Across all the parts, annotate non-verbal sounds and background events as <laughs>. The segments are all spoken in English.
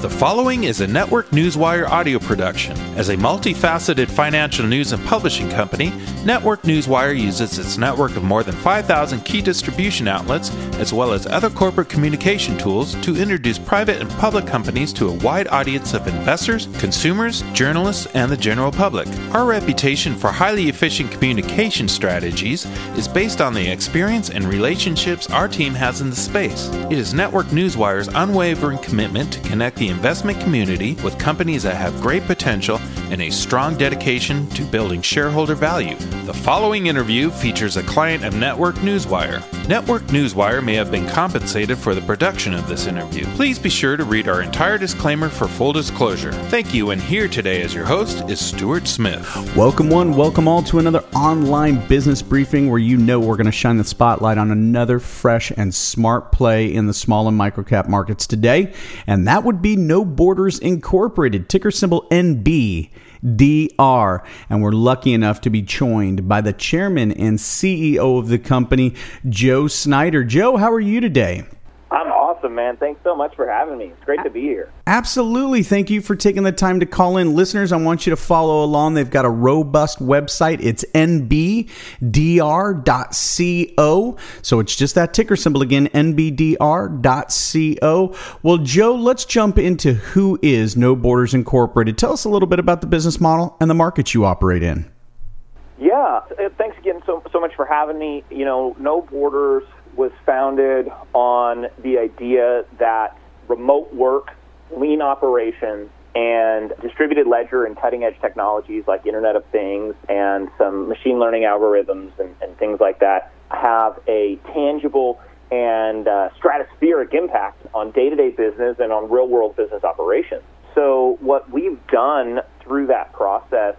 The following is a Network Newswire audio production. As a multifaceted financial news and publishing company, Network Newswire uses its network of more than 5,000 key distribution outlets, as well as other corporate communication tools, to introduce private and public companies to a wide audience of investors, consumers, journalists, and the general public. Our reputation for highly efficient communication strategies is based on the experience and relationships our team has in the space. It is Network Newswire's unwavering commitment to connect the investment community with companies that have great potential and a strong dedication to building shareholder value. The following interview features a client of Network Newswire. Network Newswire may have been compensated for the production of this interview. Please be sure to read our entire disclaimer for full disclosure. Thank you, and here today as your host is Stuart Smith. Welcome, one, welcome all to another online business briefing where you know we're going to shine the spotlight on another fresh and smart play in the small and microcap markets today, and that would be No Borders Incorporated, ticker symbol NB. DR. And we're lucky enough to be joined by the chairman and CEO of the company, Joe Snyder. Joe, how are you today? Awesome, man. Thanks so much for having me. It's great to be here. Absolutely. Thank you for taking the time to call in. Listeners, I want you to follow along. They've got a robust website. It's nbdr.co. So it's just that ticker symbol again, nbdr.co. Well, Joe, let's jump into who is No Borders Incorporated. Tell us a little bit about the business model and the markets you operate in. Yeah, thanks again so, so much for having me. You know, No Borders was founded on the idea that remote work, lean operations, and distributed ledger and cutting edge technologies like Internet of Things and some machine learning algorithms and, and things like that have a tangible and uh, stratospheric impact on day to day business and on real world business operations. So, what we've done through that process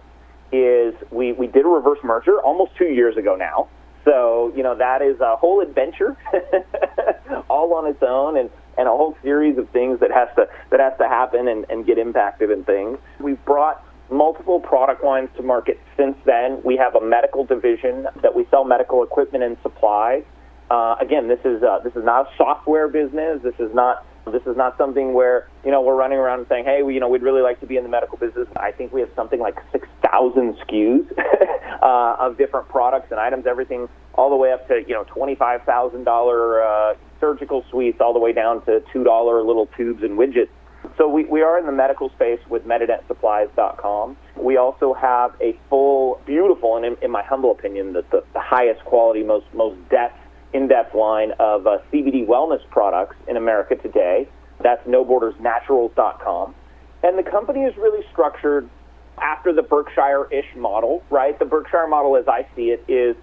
is we, we did a reverse merger almost two years ago now. So, you know, that is a whole adventure <laughs> all on its own and, and a whole series of things that has to that has to happen and, and get impacted and things. We've brought multiple product lines to market since then. We have a medical division that we sell medical equipment and supplies. Uh, again, this is uh, this is not a software business. This is not this is not something where you know we're running around saying, "Hey, we, you know, we'd really like to be in the medical business." I think we have something like six thousand SKUs <laughs> uh, of different products and items, everything all the way up to you know twenty five thousand uh, surgical suites, all the way down to two dollar little tubes and widgets. So we, we are in the medical space with MedidentSupplies.com. We also have a full, beautiful, and in, in my humble opinion, the, the, the highest quality, most most depth in-depth line of uh, CBD wellness products in America today. That's NoBordersNaturals.com. And the company is really structured after the Berkshire-ish model, right? The Berkshire model, as I see it, is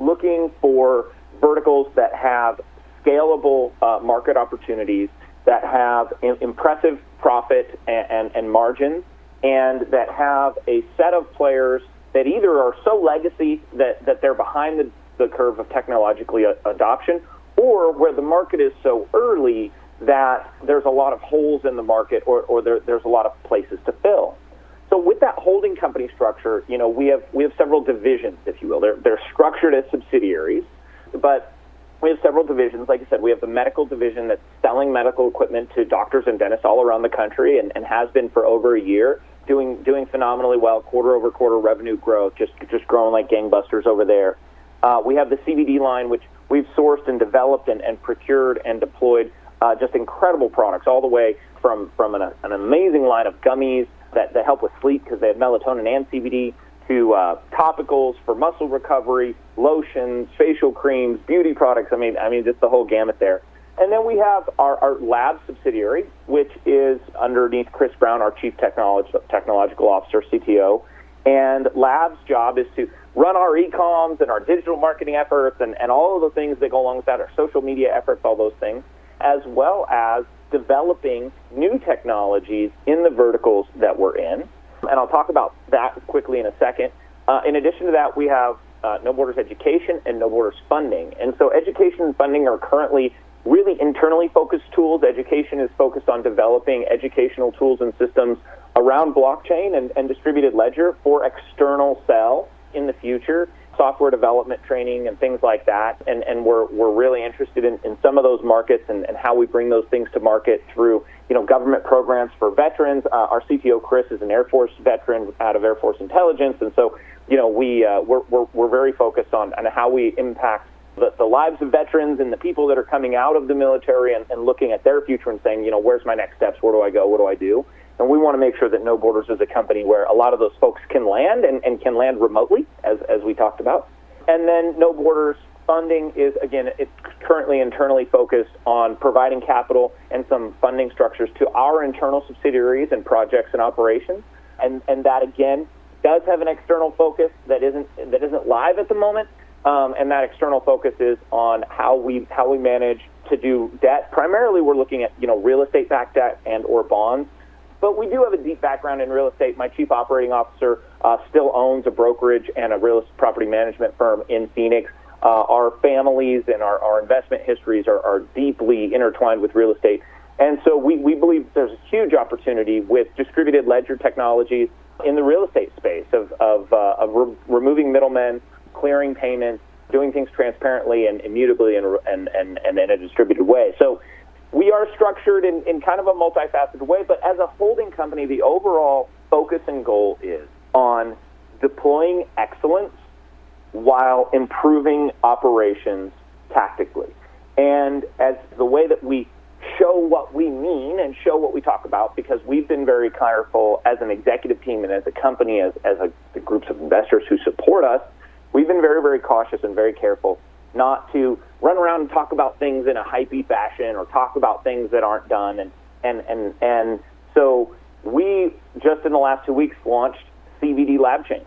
looking for verticals that have scalable uh, market opportunities, that have impressive profit and, and, and margins, and that have a set of players that either are so legacy that, that they're behind the the curve of technologically adoption, or where the market is so early that there's a lot of holes in the market or, or there, there's a lot of places to fill. So with that holding company structure, you know, we have we have several divisions, if you will. They're they're structured as subsidiaries, but we have several divisions. Like I said, we have the medical division that's selling medical equipment to doctors and dentists all around the country and, and has been for over a year, doing doing phenomenally well, quarter over quarter revenue growth, just just growing like gangbusters over there. Uh, we have the CBD line, which we've sourced and developed and, and procured and deployed uh, just incredible products, all the way from from an, an amazing line of gummies that, that help with sleep because they have melatonin and CBD to uh, topicals for muscle recovery, lotions, facial creams, beauty products. I mean, I mean, just the whole gamut there. And then we have our, our lab subsidiary, which is underneath Chris Brown, our chief technology, technological officer, CTO. And Lab's job is to run our e-coms and our digital marketing efforts and, and all of the things that go along with that, our social media efforts, all those things, as well as developing new technologies in the verticals that we're in. And I'll talk about that quickly in a second. Uh, in addition to that, we have uh, No Borders Education and No Borders Funding. And so education and funding are currently really internally focused tools. Education is focused on developing educational tools and systems around blockchain and, and distributed ledger for external sell in the future. Software development training and things like that. And, and we're, we're really interested in, in some of those markets and, and how we bring those things to market through, you know, government programs for veterans. Uh, our CTO, Chris, is an Air Force veteran out of Air Force Intelligence. And so, you know, we, uh, we're, we're, we're very focused on, on how we impact the, the lives of veterans and the people that are coming out of the military and, and looking at their future and saying, you know, where's my next steps? Where do I go? What do I do? And we want to make sure that No Borders is a company where a lot of those folks can land and, and can land remotely, as, as we talked about. And then No Borders funding is, again, it's currently internally focused on providing capital and some funding structures to our internal subsidiaries and projects and operations. And, and that, again, does have an external focus that isn't, that isn't live at the moment. Um, and that external focus is on how we, how we manage to do debt. Primarily, we're looking at, you know, real estate-backed debt and or bonds but we do have a deep background in real estate. My chief operating officer uh, still owns a brokerage and a real estate property management firm in Phoenix. Uh, our families and our, our investment histories are, are deeply intertwined with real estate. And so we, we believe there's a huge opportunity with distributed ledger technologies in the real estate space of, of, uh, of re- removing middlemen, clearing payments, doing things transparently and immutably and, and, and, and in a distributed way. So we are structured in, in kind of a multifaceted way, but as a holding company, the overall focus and goal is on deploying excellence while improving operations tactically. And as the way that we show what we mean and show what we talk about, because we've been very careful as an executive team and as a company, as, as a, the groups of investors who support us, we've been very, very cautious and very careful not to run around and talk about things in a hypey fashion or talk about things that aren't done. And, and, and, and so we just in the last two weeks launched CBD Lab Chain.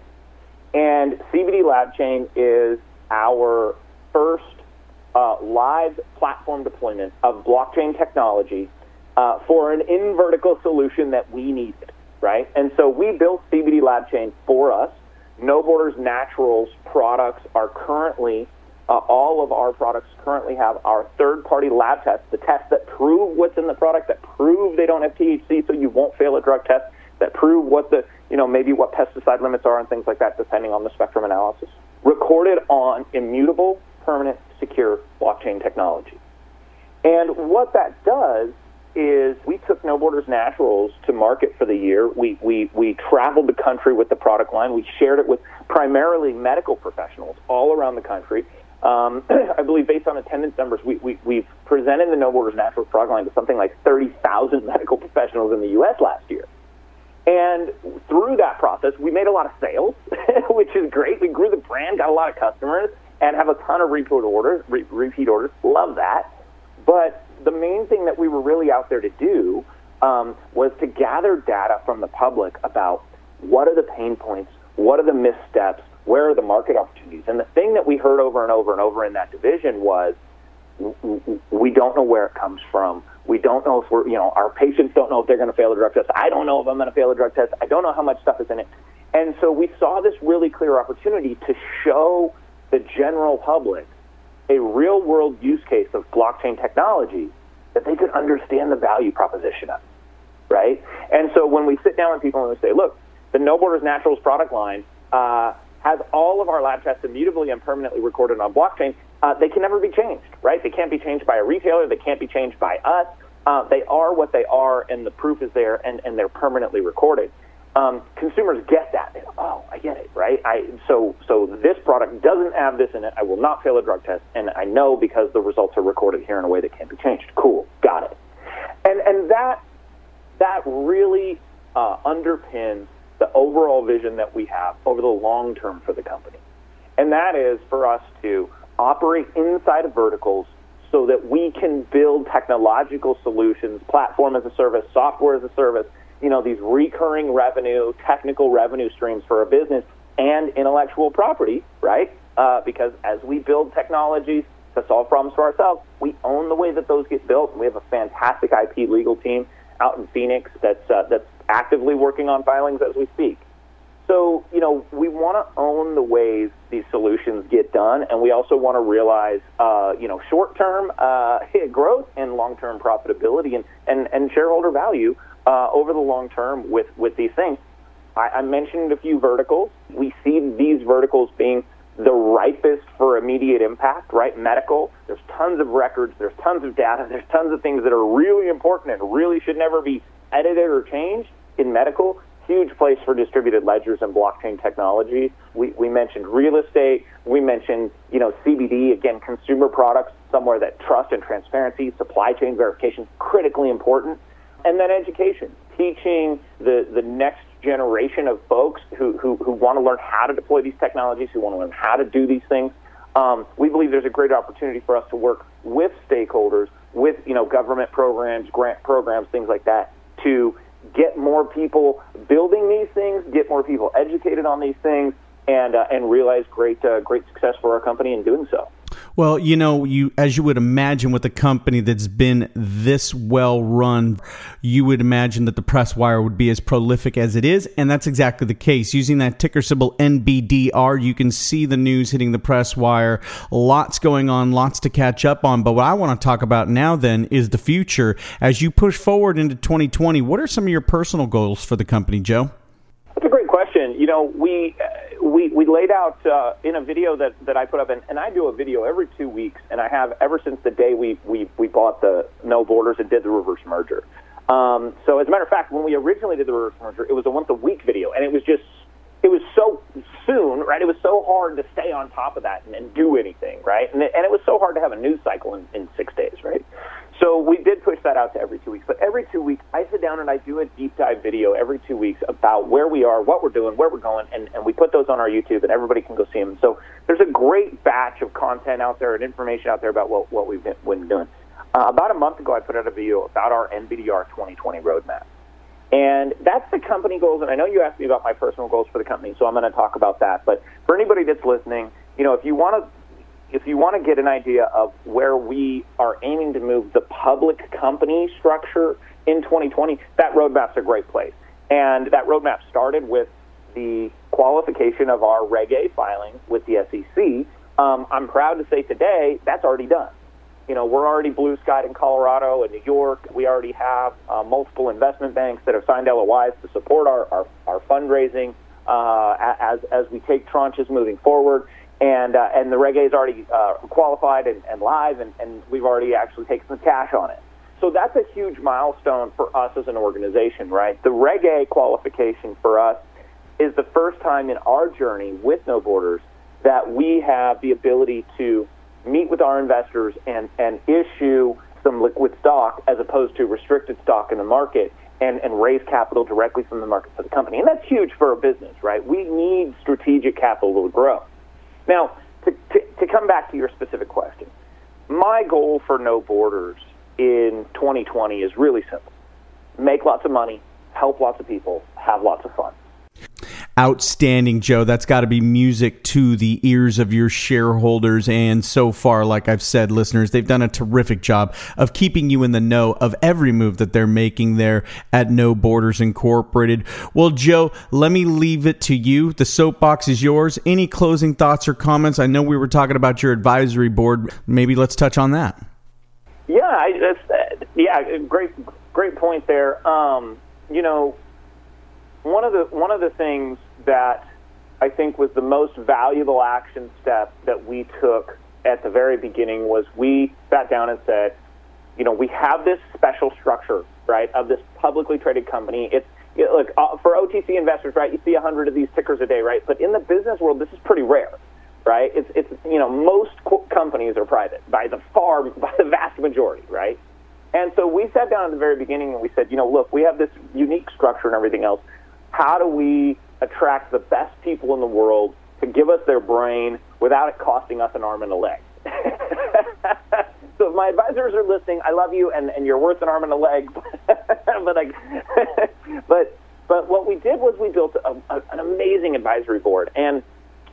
And CBD Lab Chain is our first uh, live platform deployment of blockchain technology uh, for an in vertical solution that we needed, right? And so we built CBD Lab Chain for us. No Borders Naturals products are currently uh, all of our products currently have our third-party lab tests, the tests that prove what's in the product, that prove they don't have THC, so you won't fail a drug test, that prove what the, you know, maybe what pesticide limits are and things like that, depending on the spectrum analysis. Recorded on immutable, permanent, secure blockchain technology. And what that does is we took No Borders Naturals to market for the year. We, we, we traveled the country with the product line. We shared it with primarily medical professionals all around the country. Um, <clears throat> I believe based on attendance numbers, we, we, we've presented the No Borders Natural Frog line to something like 30,000 <laughs> medical professionals in the U.S. last year. And through that process, we made a lot of sales, <laughs> which is great. We grew the brand, got a lot of customers, and have a ton of repeat orders. Re- repeat orders, love that. But the main thing that we were really out there to do um, was to gather data from the public about what are the pain points, what are the missteps, where are the market opportunities? And the thing that we heard over and over and over in that division was we don't know where it comes from. We don't know if we're, you know, our patients don't know if they're going to fail a drug test. I don't know if I'm going to fail a drug test. I don't know how much stuff is in it. And so we saw this really clear opportunity to show the general public a real world use case of blockchain technology that they could understand the value proposition of, right? And so when we sit down with people and we say, look, the No Borders Naturals product line uh, has all of our lab tests immutably and permanently recorded on blockchain, uh, they can never be changed, right? They can't be changed by a retailer. They can't be changed by us. Uh, they are what they are, and the proof is there, and, and they're permanently recorded. Um, consumers get that. They, oh, I get it, right? I, so, so this product doesn't have this in it. I will not fail a drug test, and I know because the results are recorded here in a way that can't be changed. Cool, got it. And and that that really uh, underpins the overall vision that we have over the long term for the company. And that is for us to operate inside of verticals so that we can build technological solutions, platform as a service, software as a service, you know, these recurring revenue, technical revenue streams for a business and intellectual property, right? Uh, because as we build technologies to solve problems for ourselves, we own the way that those get built. We have a fantastic IP legal team out in Phoenix that's uh, that's actively working on filings as we speak. So, you know, we want to own the ways these solutions get done, and we also want to realize, uh, you know, short-term uh, <laughs> growth and long-term profitability and, and, and shareholder value uh, over the long term with, with these things. I, I mentioned a few verticals. We see these verticals being the ripest for immediate impact, right? Medical, there's tons of records, there's tons of data, <laughs> there's tons of things that are really important and really should never be edited or changed in medical. Huge place for distributed ledgers and blockchain technology. We, we mentioned real estate. We mentioned, you know, CBD, again, consumer products, somewhere that trust and transparency, supply chain verification, critically important. And then education, teaching the, the next generation of folks who, who, who want to learn how to deploy these technologies, who want to learn how to do these things. Um, we believe there's a great opportunity for us to work with stakeholders, with you know government programs, grant programs, things like that, to get more people building these things, get more people educated on these things, and uh, and realize great uh, great success for our company in doing so. Well, you know, you as you would imagine with a company that's been this well run, you would imagine that the press wire would be as prolific as it is, and that's exactly the case. Using that ticker symbol NBDR, you can see the news hitting the press wire. Lots going on, lots to catch up on. But what I want to talk about now then is the future. As you push forward into 2020, what are some of your personal goals for the company, Joe? That's a great question. You know, we we, we laid out uh, in a video that, that I put up, and, and I do a video every two weeks, and I have ever since the day we, we, we bought the No Borders and did the reverse merger. Um, so, as a matter of fact, when we originally did the reverse merger, it was a once a week video, and it was just, it was so soon, right? It was so hard to stay on top of that and, and do anything, right? And it, and it was so hard to have a news cycle in, in six days, right? So we did push that out to every two weeks. But every two weeks, down and I do a deep dive video every two weeks about where we are, what we're doing, where we're going, and, and we put those on our YouTube, and everybody can go see them. So there's a great batch of content out there and information out there about what, what we've been, doing. Uh, about a month ago, I put out a video about our NBDR 2020 roadmap. And that's the company goals. And I know you asked me about my personal goals for the company, so I'm going to talk about that. But for anybody that's listening, you know, if you want to if you want to get an idea of where we are aiming to move the public company structure in 2020, that roadmap's a great place. And that roadmap started with the qualification of our Reg A filing with the SEC. Um, I'm proud to say today that's already done. You know, we're already blue skied in Colorado and New York. We already have uh, multiple investment banks that have signed LOIs to support our, our, our fundraising uh, as, as we take tranches moving forward and uh, and the Reg A is already uh, qualified and, and live, and, and we've already actually taken some cash on it. So that's a huge milestone for us as an organization, right? The Reg A qualification for us is the first time in our journey with No Borders that we have the ability to meet with our investors and, and issue some liquid stock as opposed to restricted stock in the market and, and raise capital directly from the market for the company. And that's huge for a business, right? We need strategic capital to grow. Now, to, to, to come back to your specific question, my goal for No Borders in 2020 is really simple make lots of money, help lots of people, have lots of fun outstanding, Joe. That's got to be music to the ears of your shareholders. And so far, like I've said, listeners, they've done a terrific job of keeping you in the know of every move that they're making there at No Borders Incorporated. Well, Joe, let me leave it to you. The soapbox is yours. Any closing thoughts or comments? I know we were talking about your advisory board. Maybe let's touch on that. Yeah, I, that's, uh, yeah, great, great point there. Um, you know, one of the one of the things that I think was the most valuable action step that we took at the very beginning was we sat down and said, you know, we have this special structure, right, of this publicly traded company. It's look uh, for OTC investors, right? You see a hundred of these tickers a day, right? But in the business world, this is pretty rare, right? It's it's you know most companies are private by the far <laughs> by the vast majority, right? And so we sat down at the very beginning and we said, you know, look, we have this unique structure and everything else how do we attract the best people in the world to give us their brain without it costing us an arm and a leg? <laughs> so if my advisors are listening, I love you, and, and you're worth an arm and a leg. <laughs> but like, <laughs> but but what we did was we built a, a, an amazing advisory board, and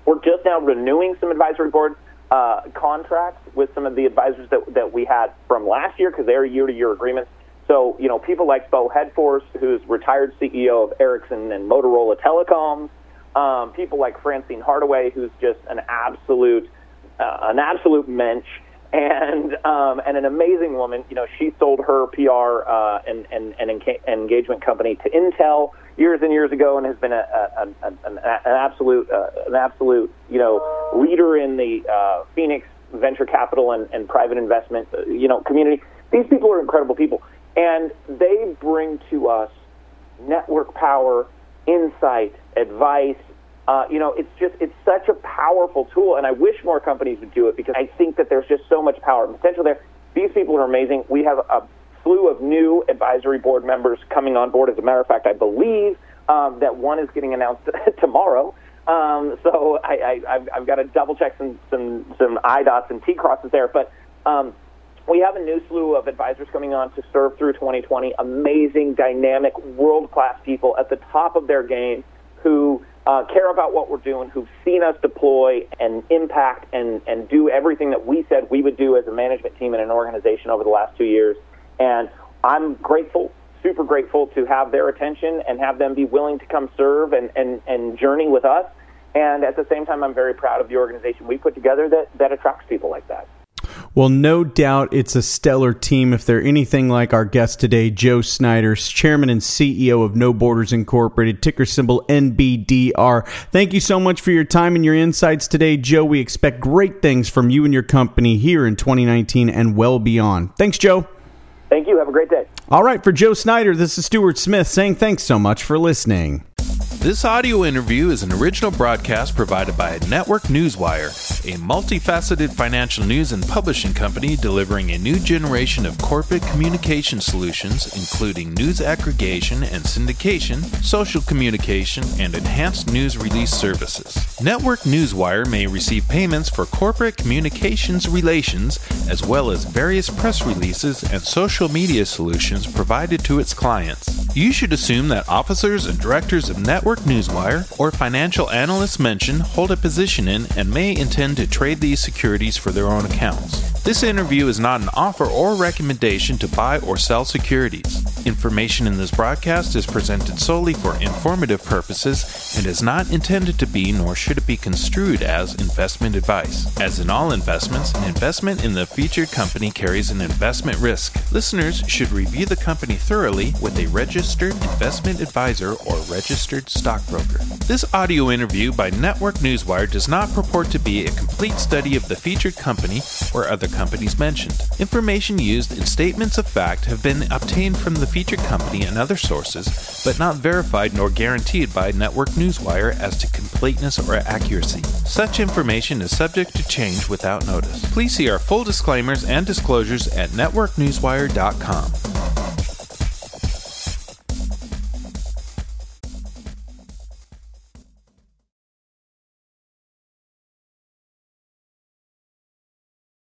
we're just now renewing some advisory board uh, contracts with some of the advisors that that we had from last year because they're year-to-year agreements. So, you know, people like Bo Hedfors, who's retired CEO of Ericsson and Motorola Telecoms, um, people like Francine Hardaway, who's just an absolute, uh, an absolute mensch, and um, and an amazing woman. You know, she sold her PR uh, and, and, and engagement company to Intel years and years ago, and has been a, a, a an, an, absolute uh, an absolute you know leader in the uh, Phoenix venture capital and, and private investment uh, you know community. These people are incredible people, and they bring to us network power, insight, advice, uh, you know, it's just it's such a powerful tool, and I wish more companies would do it because I think that there's just so much power and potential there. These people are amazing. We have a slew of new advisory board members coming on board. As a matter of fact, I believe um, that one is getting announced <laughs> tomorrow. Um, so I, I, I've, I've got to double check some some some I dots and T crosses there, but. Um, we have a new slew of advisors coming on to serve through 2020. Amazing, dynamic, world class people at the top of their game who uh, care about what we're doing, who've seen us deploy and impact and, and do everything that we said we would do as a management team and an organization over the last two years. And I'm grateful, super grateful to have their attention and have them be willing to come serve and, and, and journey with us. And at the same time, I'm very proud of the organization we put together that, that attracts people like that. Well, no doubt it's a stellar team if they're anything like our guest today, Joe Snyder, chairman and CEO of No Borders Incorporated, ticker symbol NBDR. Thank you so much for your time and your insights today, Joe. We expect great things from you and your company here in 2019 and well beyond. Thanks, Joe. Thank you. Have a great day. All right, for Joe Snyder, this is Stuart Smith saying thanks so much for listening. This audio interview is an original broadcast provided by Network Newswire, a multifaceted financial news and publishing company delivering a new generation of corporate communication solutions, including news aggregation and syndication, social communication, and enhanced news release services. Network Newswire may receive payments for corporate communications relations, as well as various press releases and social media solutions provided to its clients. You should assume that officers and directors of Network Newswire or financial analysts mentioned hold a position in and may intend to trade these securities for their own accounts. This interview is not an offer or recommendation to buy or sell securities. Information in this broadcast is presented solely for informative purposes and is not intended to be nor should it be construed as investment advice. As in all investments, an investment in the featured company carries an investment risk. Listeners should review the company thoroughly with a registered investment advisor or registered stockbroker. This audio interview by Network Newswire does not purport to be a complete study of the featured company or other companies mentioned. Information used in statements of fact have been obtained from the featured company and other sources, but not verified nor guaranteed by Network Newswire as to completeness or accuracy. Such information is subject to change without notice. Please see our full disclaimers and disclosures at networknewswire.com.